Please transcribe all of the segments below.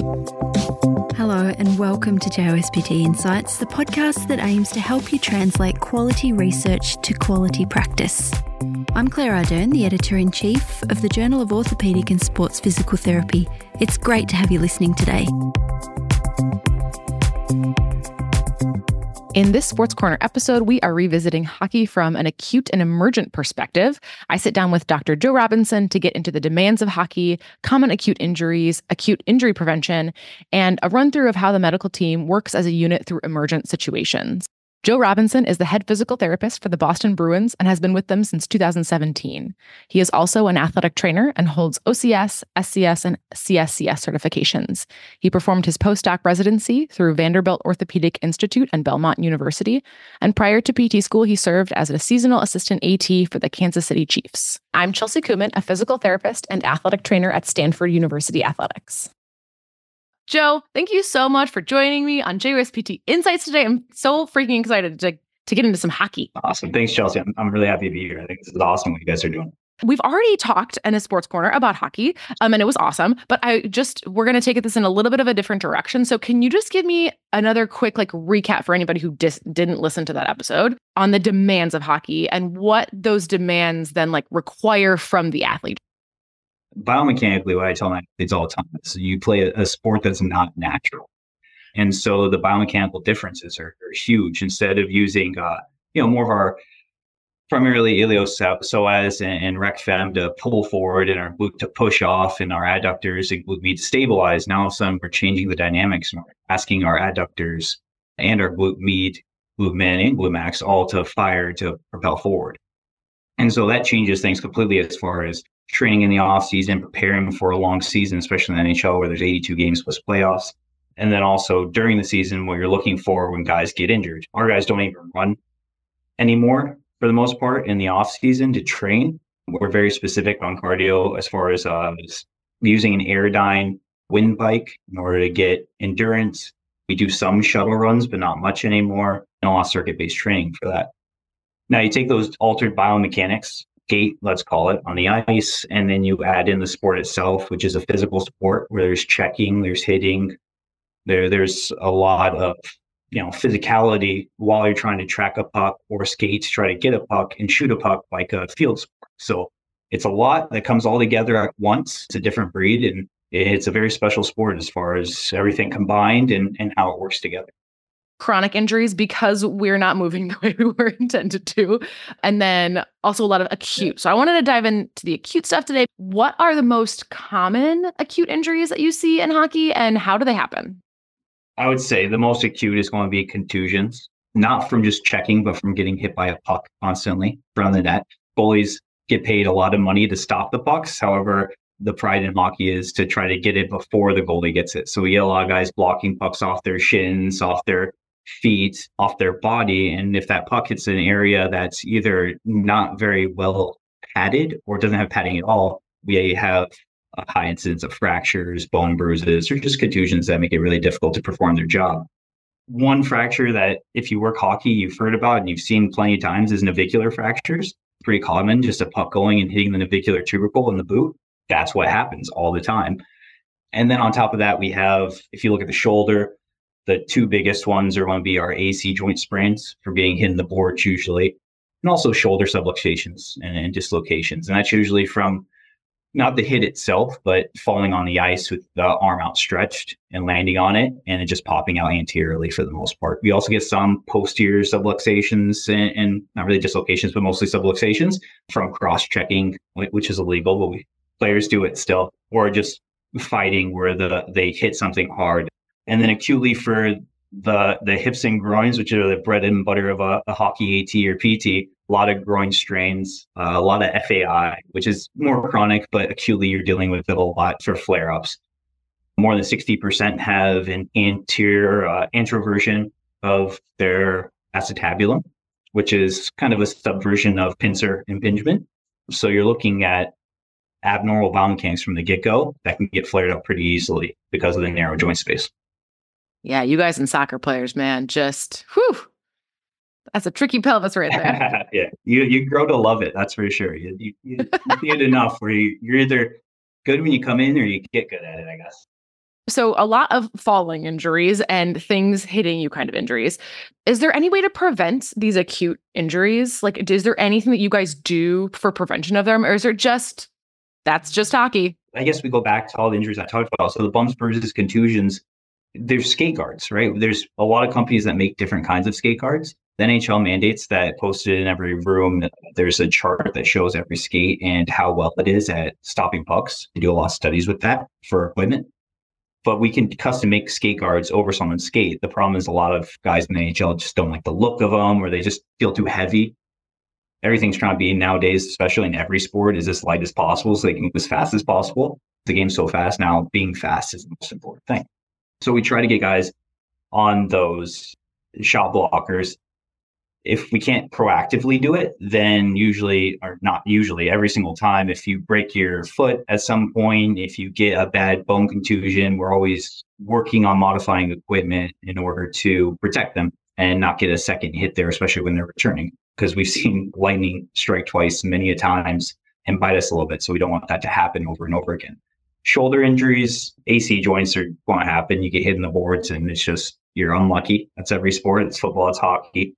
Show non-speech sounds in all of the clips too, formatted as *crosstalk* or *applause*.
Hello, and welcome to JOSPT Insights, the podcast that aims to help you translate quality research to quality practice. I'm Claire Ardern, the editor in chief of the Journal of Orthopaedic and Sports Physical Therapy. It's great to have you listening today. In this Sports Corner episode, we are revisiting hockey from an acute and emergent perspective. I sit down with Dr. Joe Robinson to get into the demands of hockey, common acute injuries, acute injury prevention, and a run through of how the medical team works as a unit through emergent situations. Joe Robinson is the head physical therapist for the Boston Bruins and has been with them since 2017. He is also an athletic trainer and holds OCS, SCS, and CSCS certifications. He performed his postdoc residency through Vanderbilt Orthopedic Institute and Belmont University. And prior to PT school, he served as a seasonal assistant AT for the Kansas City Chiefs. I'm Chelsea Kuman, a physical therapist and athletic trainer at Stanford University Athletics. Joe, thank you so much for joining me on JOSPT Insights today. I'm so freaking excited to, to get into some hockey. Awesome. Thanks, Chelsea. I'm, I'm really happy to be here. I think this is awesome what you guys are doing. We've already talked in a sports corner about hockey, um, and it was awesome. But I just we're going to take this in a little bit of a different direction. So, can you just give me another quick like recap for anybody who dis- didn't listen to that episode on the demands of hockey and what those demands then like require from the athlete? Biomechanically, what I tell my athletes all the time is you play a, a sport that's not natural. And so the biomechanical differences are, are huge. Instead of using, uh, you know, more of our primarily iliopsoas and, and rec fem to pull forward and our glute to push off and our adductors and glute med to stabilize, now all of a sudden we're changing the dynamics and we're asking our adductors and our glute med, glute min, and glute max all to fire to propel forward. And so that changes things completely as far as training in the off season, preparing for a long season, especially in the NHL where there's 82 games plus playoffs. And then also during the season, what you're looking for when guys get injured. Our guys don't even run anymore for the most part in the off season to train. We're very specific on cardio as far as uh, using an Airdyne wind bike in order to get endurance. We do some shuttle runs, but not much anymore, and a lot of circuit based training for that. Now you take those altered biomechanics skate, let's call it, on the ice. And then you add in the sport itself, which is a physical sport where there's checking, there's hitting, there there's a lot of you know physicality while you're trying to track a puck or skate to try to get a puck and shoot a puck like a field sport. So it's a lot that comes all together at once. It's a different breed and it's a very special sport as far as everything combined and, and how it works together chronic injuries because we're not moving *laughs* the way we were intended to. And then also a lot of acute. So I wanted to dive into the acute stuff today. What are the most common acute injuries that you see in hockey and how do they happen? I would say the most acute is going to be contusions, not from just checking, but from getting hit by a puck constantly from the net. Goalies get paid a lot of money to stop the pucks. However, the pride in hockey is to try to get it before the goalie gets it. So we get a lot of guys blocking pucks off their shins, off their feet off their body. And if that puck hits an area that's either not very well padded or doesn't have padding at all, we have a high incidence of fractures, bone bruises, or just contusions that make it really difficult to perform their job. One fracture that, if you work hockey, you've heard about and you've seen plenty of times is navicular fractures. Pretty common, just a puck going and hitting the navicular tubercle in the boot. That's what happens all the time. And then on top of that, we have, if you look at the shoulder, the two biggest ones are going to be our AC joint sprains for being hit in the boards usually, and also shoulder subluxations and, and dislocations. And that's usually from not the hit itself, but falling on the ice with the arm outstretched and landing on it and it just popping out anteriorly for the most part. We also get some posterior subluxations and, and not really dislocations, but mostly subluxations from cross checking, which is illegal, but we players do it still, or just fighting where the they hit something hard and then acutely for the the hips and groins, which are the bread and butter of a, a hockey AT or PT. A lot of groin strains, uh, a lot of FAI, which is more chronic, but acutely you're dealing with it a lot for flare ups. More than 60% have an anterior uh, of their acetabulum, which is kind of a subversion of pincer impingement. So you're looking at abnormal biomechanics from the get go that can get flared up pretty easily because of the narrow joint space. Yeah, you guys and soccer players, man, just whew. That's a tricky pelvis right there. *laughs* yeah, you you grow to love it. That's for sure. You you, you see it enough where you, you're either good when you come in or you get good at it. I guess. So, a lot of falling injuries and things hitting you kind of injuries. Is there any way to prevent these acute injuries? Like, is there anything that you guys do for prevention of them? Or is it just that's just hockey? I guess we go back to all the injuries I talked about. So, the bumps, bruises, contusions, there's skate guards, right? There's a lot of companies that make different kinds of skate guards. The NHL mandates that posted in every room, there's a chart that shows every skate and how well it is at stopping pucks. They do a lot of studies with that for equipment but we can custom make skate guards over someone's skate. The problem is a lot of guys in the NHL just don't like the look of them or they just feel too heavy. Everything's trying to be nowadays, especially in every sport, is as light as possible so they can move as fast as possible. The game's so fast now, being fast is the most important thing. So we try to get guys on those shot blockers if we can't proactively do it, then usually, or not usually, every single time, if you break your foot at some point, if you get a bad bone contusion, we're always working on modifying equipment in order to protect them and not get a second hit there, especially when they're returning. Because we've seen lightning strike twice many a times and bite us a little bit. So we don't want that to happen over and over again. Shoulder injuries, AC joints are going to happen. You get hit in the boards and it's just, you're unlucky. That's every sport. It's football, it's hockey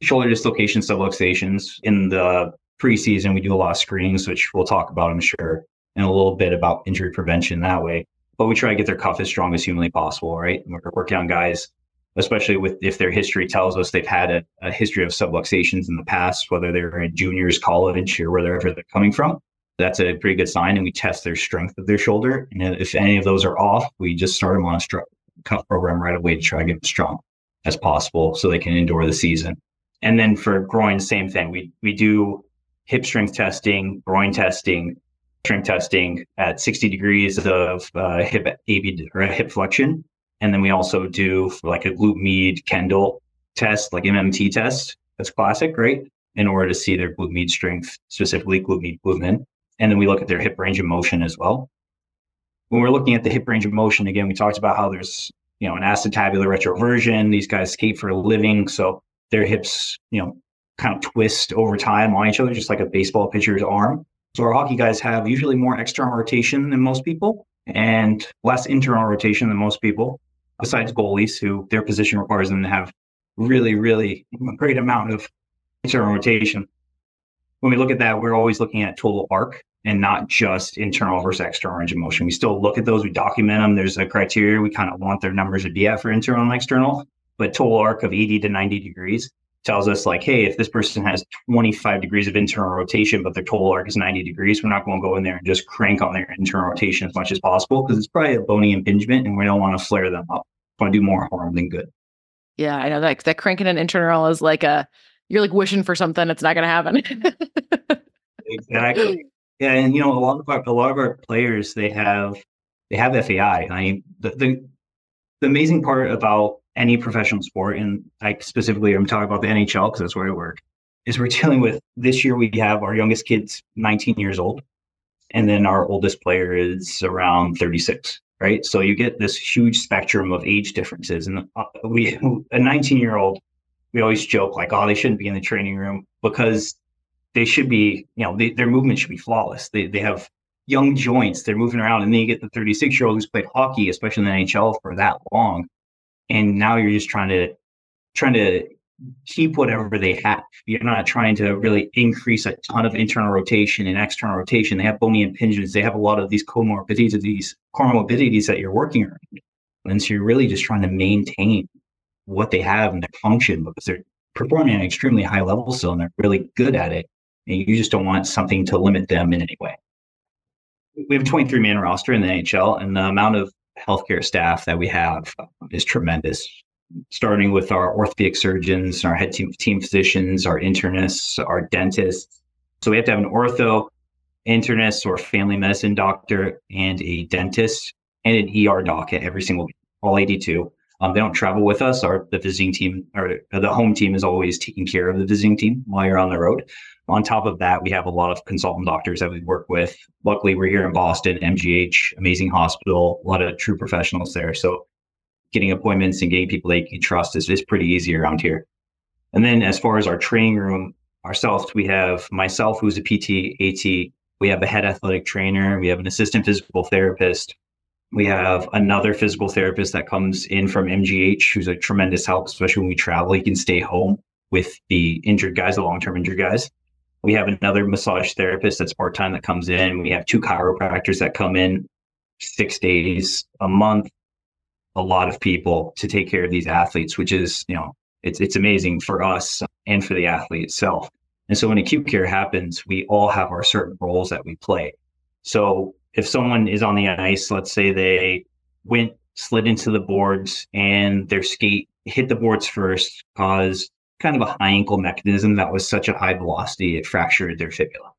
shoulder dislocation subluxations. In the preseason, we do a lot of screenings, which we'll talk about, I'm sure, and a little bit about injury prevention that way. But we try to get their cuff as strong as humanly possible, right? And we're working on guys, especially with if their history tells us they've had a, a history of subluxations in the past, whether they're in juniors, college, or wherever they're coming from. That's a pretty good sign. And we test their strength of their shoulder. And if any of those are off, we just start them on a stru- cuff program right away to try to get them strong as possible so they can endure the season. And then for groin, same thing. We we do hip strength testing, groin testing, strength testing at 60 degrees of uh, hip AB or hip flexion. And then we also do like a glute med Kendall test, like MMT test. That's classic, right? In order to see their glute med strength, specifically glute med min. And then we look at their hip range of motion as well. When we're looking at the hip range of motion, again, we talked about how there's you know an acetabular retroversion. These guys skate for a living, so their hips, you know, kind of twist over time on each other, just like a baseball pitcher's arm. So our hockey guys have usually more external rotation than most people and less internal rotation than most people, besides goalies, who their position requires them to have really, really a great amount of internal rotation. When we look at that, we're always looking at total arc and not just internal versus external range of motion. We still look at those, we document them. There's a criteria we kind of want their numbers to be at for internal and external but total arc of 80 to 90 degrees tells us like, hey, if this person has 25 degrees of internal rotation, but their total arc is 90 degrees, we're not going to go in there and just crank on their internal rotation as much as possible because it's probably a bony impingement and we don't want to flare them up. We want to do more harm than good. Yeah, I know that that cranking an internal is like a you're like wishing for something, it's not going to happen. *laughs* exactly. Yeah, and you know, a lot of our a lot of our players they have they have FAI. I mean, the, the the amazing part about any professional sport, and I specifically I'm talking about the NHL because that's where I work, is we're *laughs* dealing with this year we have our youngest kid's 19 years old, and then our oldest player is around 36. Right, so you get this huge spectrum of age differences, and uh, we a 19 year old, we always joke like, oh, they shouldn't be in the training room because they should be, you know, they, their movement should be flawless. They they have young joints, they're moving around, and then you get the 36 year old who's played hockey, especially in the NHL for that long, and now you're just trying to trying to keep whatever they have. You're not trying to really increase a ton of internal rotation and external rotation. They have bony impingements. They have a lot of these comorbidities, these comorbidities that you're working around. And so you're really just trying to maintain what they have and their function because they're performing at an extremely high level still and they're really good at it. And you just don't want something to limit them in any way. We have a 23 man roster in the NHL, and the amount of healthcare staff that we have is tremendous. Starting with our orthopedic surgeons, our head team, team physicians, our internists, our dentists. So we have to have an ortho, internist, or family medicine doctor, and a dentist, and an ER doc at every single all 82. Um, they don't travel with us. Our the visiting team or the home team is always taking care of the visiting team while you're on the road. On top of that, we have a lot of consultant doctors that we work with. Luckily, we're here in Boston, MGH, amazing hospital, a lot of true professionals there. So getting appointments and getting people they can trust is, is pretty easy around here. And then as far as our training room ourselves, we have myself, who's a PT, AT. We have a head athletic trainer. We have an assistant physical therapist. We have another physical therapist that comes in from MGH who's a tremendous help, especially when we travel. He can stay home with the injured guys, the long term injured guys. We have another massage therapist that's part time that comes in. We have two chiropractors that come in six days a month. A lot of people to take care of these athletes, which is, you know, it's it's amazing for us and for the athlete itself. And so when acute care happens, we all have our certain roles that we play. So if someone is on the ice, let's say they went, slid into the boards and their skate hit the boards first, caused kind of a high ankle mechanism that was such a high velocity, it fractured their fibula.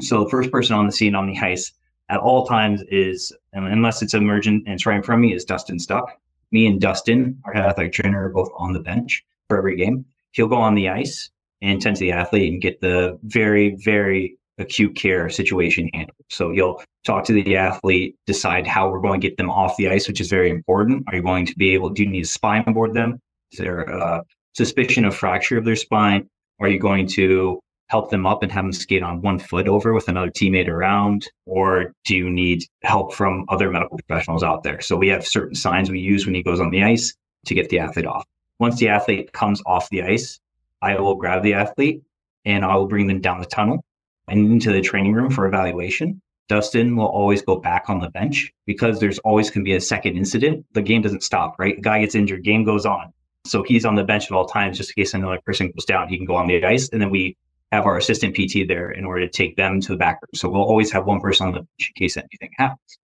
So the first person on the scene on the ice at all times is, unless it's emergent and it's right in front of me, is Dustin Stuck. Me and Dustin, our athletic trainer, are both on the bench for every game. He'll go on the ice and tend to the athlete and get the very, very acute care situation handled. So you'll talk to the athlete, decide how we're going to get them off the ice, which is very important. Are you going to be able, do you need to spine board them? Is there a suspicion of fracture of their spine? Are you going to help them up and have them skate on one foot over with another teammate around? Or do you need help from other medical professionals out there? So we have certain signs we use when he goes on the ice to get the athlete off. Once the athlete comes off the ice, I will grab the athlete and I will bring them down the tunnel and into the training room for evaluation. Dustin will always go back on the bench because there's always going to be a second incident. The game doesn't stop, right? The guy gets injured, game goes on. So he's on the bench at all times just in case another person goes down, he can go on the ice. And then we have our assistant PT there in order to take them to the back room. So we'll always have one person on the bench in case anything happens.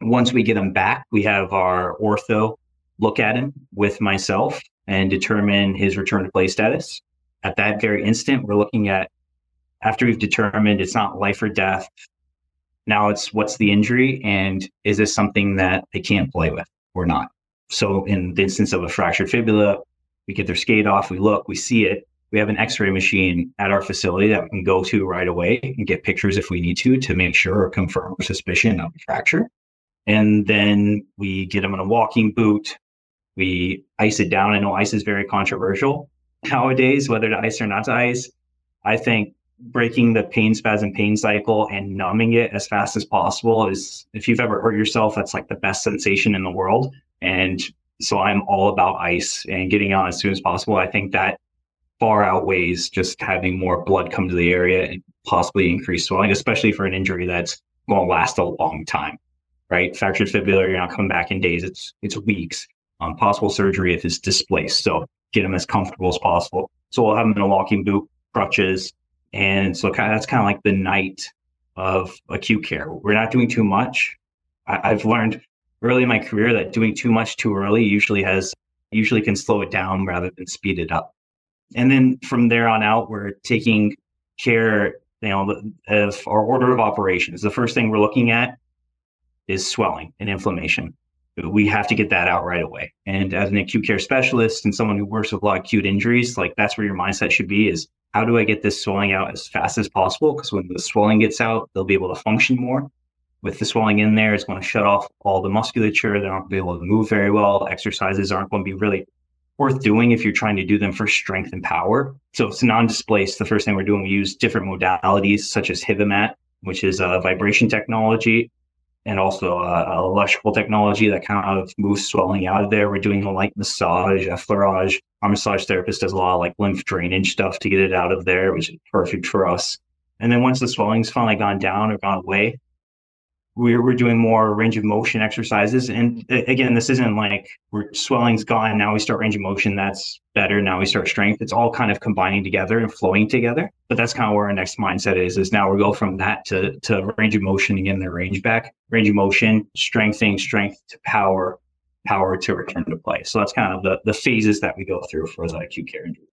Once we get him back, we have our ortho look at him with myself and determine his return to play status. At that very instant, we're looking at after we've determined it's not life or death, now it's what's the injury and is this something that they can't play with or not? So in the instance of a fractured fibula, we get their skate off, we look, we see it. We have an x-ray machine at our facility that we can go to right away and get pictures if we need to to make sure or confirm suspicion of a fracture. And then we get them in a walking boot. We ice it down. I know ice is very controversial nowadays, whether to ice or not to ice. I think breaking the pain spasm pain cycle and numbing it as fast as possible is if you've ever hurt yourself that's like the best sensation in the world and so i'm all about ice and getting on as soon as possible i think that far outweighs just having more blood come to the area and possibly increase swelling especially for an injury that's going to last a long time right fractured fibula you're not coming back in days it's it's weeks um, possible surgery if it's displaced so get them as comfortable as possible so we'll have them in a walking boot crutches and so kind of, that's kind of like the night of acute care. We're not doing too much. I, I've learned early in my career that doing too much too early usually has usually can slow it down rather than speed it up. And then from there on out, we're taking care, you know, of our order of operations. The first thing we're looking at is swelling and inflammation. We have to get that out right away. And as an acute care specialist and someone who works with a lot of acute injuries, like that's where your mindset should be is how do I get this swelling out as fast as possible? Because when the swelling gets out, they'll be able to function more. With the swelling in there, it's going to shut off all the musculature. They're not going to be able to move very well. Exercises aren't going to be really worth doing if you're trying to do them for strength and power. So it's non-displaced. The first thing we're doing, we use different modalities such as HivaMat, which is a vibration technology, and also uh, electrical technology that kind of moves swelling out of there. We're doing a light massage, effleurage. Our massage therapist does a lot of like lymph drainage stuff to get it out of there, which is perfect for us. And then once the swelling's finally gone down or gone away, we're, we're doing more range of motion exercises. And again, this isn't like we're swelling's gone. Now we start range of motion. That's better. Now we start strength. It's all kind of combining together and flowing together. But that's kind of where our next mindset is, is now we go from that to, to range of motion again, the range back, range of motion, strengthening, strength to power, power to return to play. So that's kind of the, the phases that we go through for the acute care injury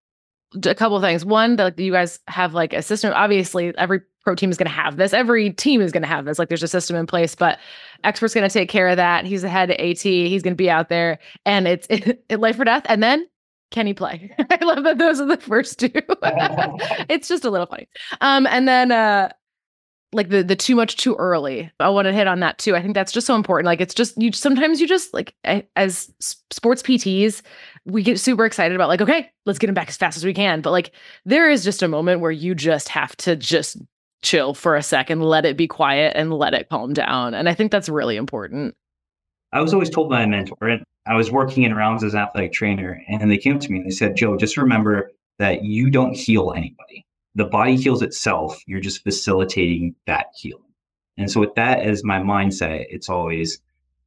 a couple things. One, that you guys have like a system. Obviously, every pro team is going to have this. Every team is going to have this. Like there's a system in place, but expert's going to take care of that. He's the head AT. He's going to be out there, and it's it, *laughs* it, life or death. And then can he play? *laughs* I love that those are the first two. *laughs* it's just a little funny. Um, and then uh, like the the too much too early. I want to hit on that too. I think that's just so important. Like it's just you sometimes you just like as sports PTs, we get super excited about like okay, let's get him back as fast as we can. But like there is just a moment where you just have to just chill for a second, let it be quiet and let it calm down. And I think that's really important. I was always told by a mentor, and I was working in rounds as an athletic trainer, and they came to me and they said, Joe, just remember that you don't heal anybody. The body heals itself. You're just facilitating that healing. And so, with that as my mindset, it's always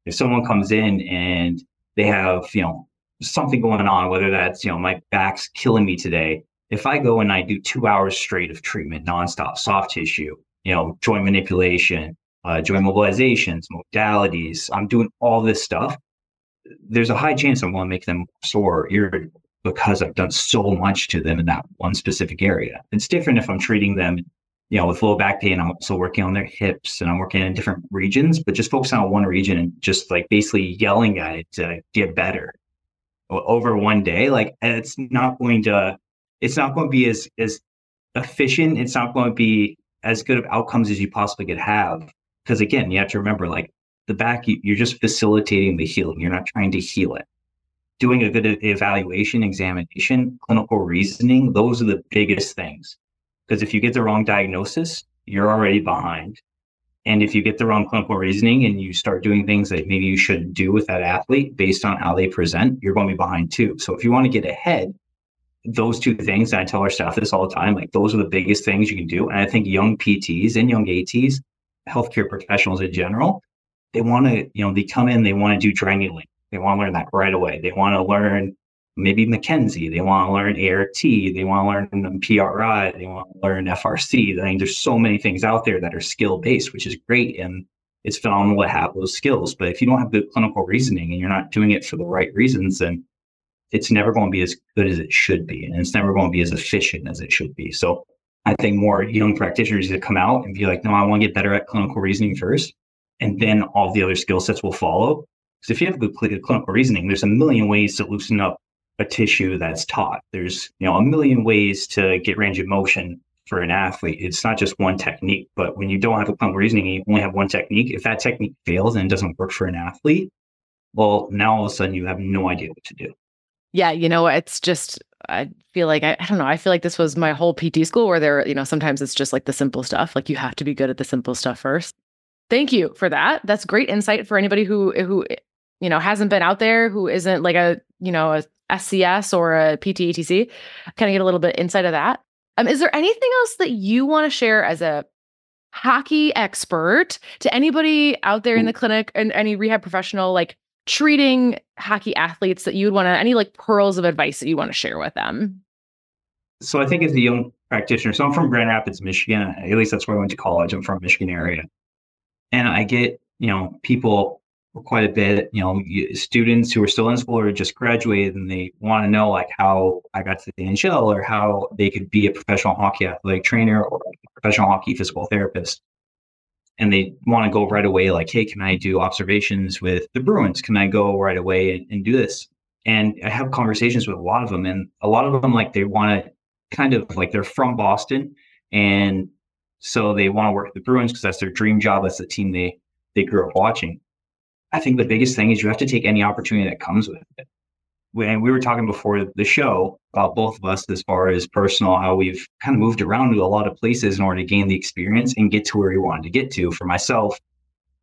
if someone comes in and they have, you know, something going on, whether that's, you know, my back's killing me today. If I go and I do two hours straight of treatment, nonstop, soft tissue, you know, joint manipulation, uh, joint mobilizations, modalities, I'm doing all this stuff. There's a high chance I'm going to make them sore or irritable because I've done so much to them in that one specific area. It's different if I'm treating them you know, with low back pain, I'm also working on their hips and I'm working in different regions, but just focusing on one region and just like basically yelling at it to get better over one day, like it's not going to, it's not going to be as, as efficient. It's not going to be as good of outcomes as you possibly could have. Because again, you have to remember like the back, you're just facilitating the healing. You're not trying to heal it. Doing a good evaluation, examination, clinical reasoning, those are the biggest things because if you get the wrong diagnosis, you're already behind. And if you get the wrong clinical reasoning and you start doing things that maybe you shouldn't do with that athlete based on how they present, you're going to be behind too. So if you want to get ahead, those two things, and I tell our staff this all the time, like those are the biggest things you can do. And I think young PTs and young ATs, healthcare professionals in general, they want to, you know, they come in, they want to do triangulating. They want to learn that right away. They want to learn maybe McKenzie. They want to learn ART. They want to learn PRI. They want to learn FRC. I mean, there's so many things out there that are skill based, which is great. And it's phenomenal to have those skills. But if you don't have good clinical reasoning and you're not doing it for the right reasons, then it's never going to be as good as it should be. And it's never going to be as efficient as it should be. So I think more young practitioners to come out and be like, no, I want to get better at clinical reasoning first. And then all the other skill sets will follow. Because if you have good clinical reasoning, there's a million ways to loosen up a tissue that's taut. There's, you know, a million ways to get range of motion for an athlete. It's not just one technique, but when you don't have a clinical reasoning, you only have one technique. If that technique fails and doesn't work for an athlete, well, now all of a sudden you have no idea what to do. Yeah, you know, it's just I feel like I, I don't know. I feel like this was my whole PT school where there, you know, sometimes it's just like the simple stuff. Like you have to be good at the simple stuff first. Thank you for that. That's great insight for anybody who who you know hasn't been out there, who isn't like a you know a SCS or a PTATC. Kind of get a little bit inside of that. Um, is there anything else that you want to share as a hockey expert to anybody out there in the clinic and any rehab professional, like treating hockey athletes that you'd want to, any like pearls of advice that you want to share with them? So I think as a young practitioner, so I'm from Grand Rapids, Michigan. At least that's where I went to college. I'm from Michigan area. And I get, you know, people quite a bit. You know, students who are still in school or just graduated and they want to know like how I got to the NHL or how they could be a professional hockey athletic trainer or a professional hockey physical therapist. And they want to go right away, like, hey, can I do observations with the Bruins? Can I go right away and, and do this? And I have conversations with a lot of them, and a lot of them like they want to kind of like they're from Boston, and so they want to work the Bruins because that's their dream job. That's the team they they grew up watching I think the biggest thing is you have to take any opportunity that comes with it. When we were talking before the show about both of us as far as personal, how we've kind of moved around to a lot of places in order to gain the experience and get to where we wanted to get to. For myself,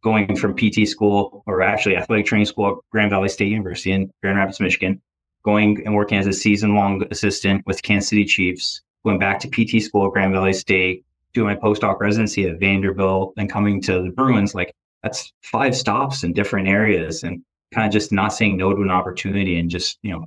going from PT school or actually athletic training school at Grand Valley State University in Grand Rapids, Michigan, going and working as a season long assistant with Kansas City Chiefs, going back to PT school at Grand Valley State, doing my postdoc residency at Vanderbilt, and coming to the Bruins, like that's five stops in different areas and kind of just not saying no to an opportunity and just, you know,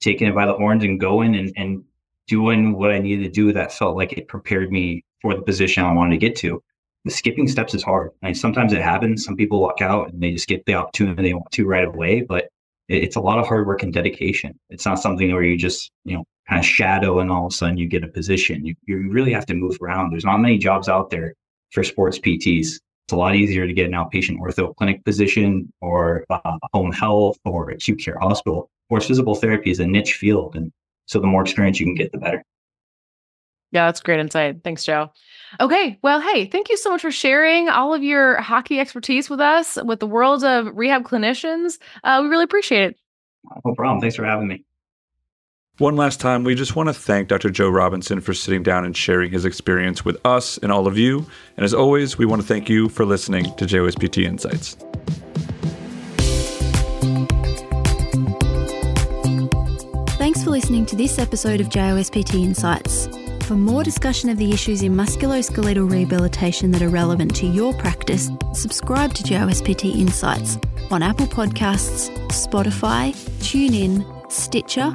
taking it by the horns and going and, and doing what I needed to do that felt like it prepared me for the position I wanted to get to. The skipping steps is hard. I mean, sometimes it happens. Some people walk out and they just get the opportunity they want to right away, but it's a lot of hard work and dedication. It's not something where you just, you know, kind of shadow and all of a sudden you get a position. You, you really have to move around. There's not many jobs out there for sports PTs. It's a lot easier to get an outpatient ortho clinic position or uh, home health or acute care hospital. Whereas physical therapy is a niche field. And so the more experience you can get, the better. Yeah, that's great insight. Thanks, Joe. Okay. Well, hey, thank you so much for sharing all of your hockey expertise with us, with the world of rehab clinicians. Uh, we really appreciate it. No problem. Thanks for having me. One last time, we just want to thank Dr. Joe Robinson for sitting down and sharing his experience with us and all of you. And as always, we want to thank you for listening to JOSPT Insights. Thanks for listening to this episode of JOSPT Insights. For more discussion of the issues in musculoskeletal rehabilitation that are relevant to your practice, subscribe to JOSPT Insights on Apple Podcasts, Spotify, TuneIn, Stitcher,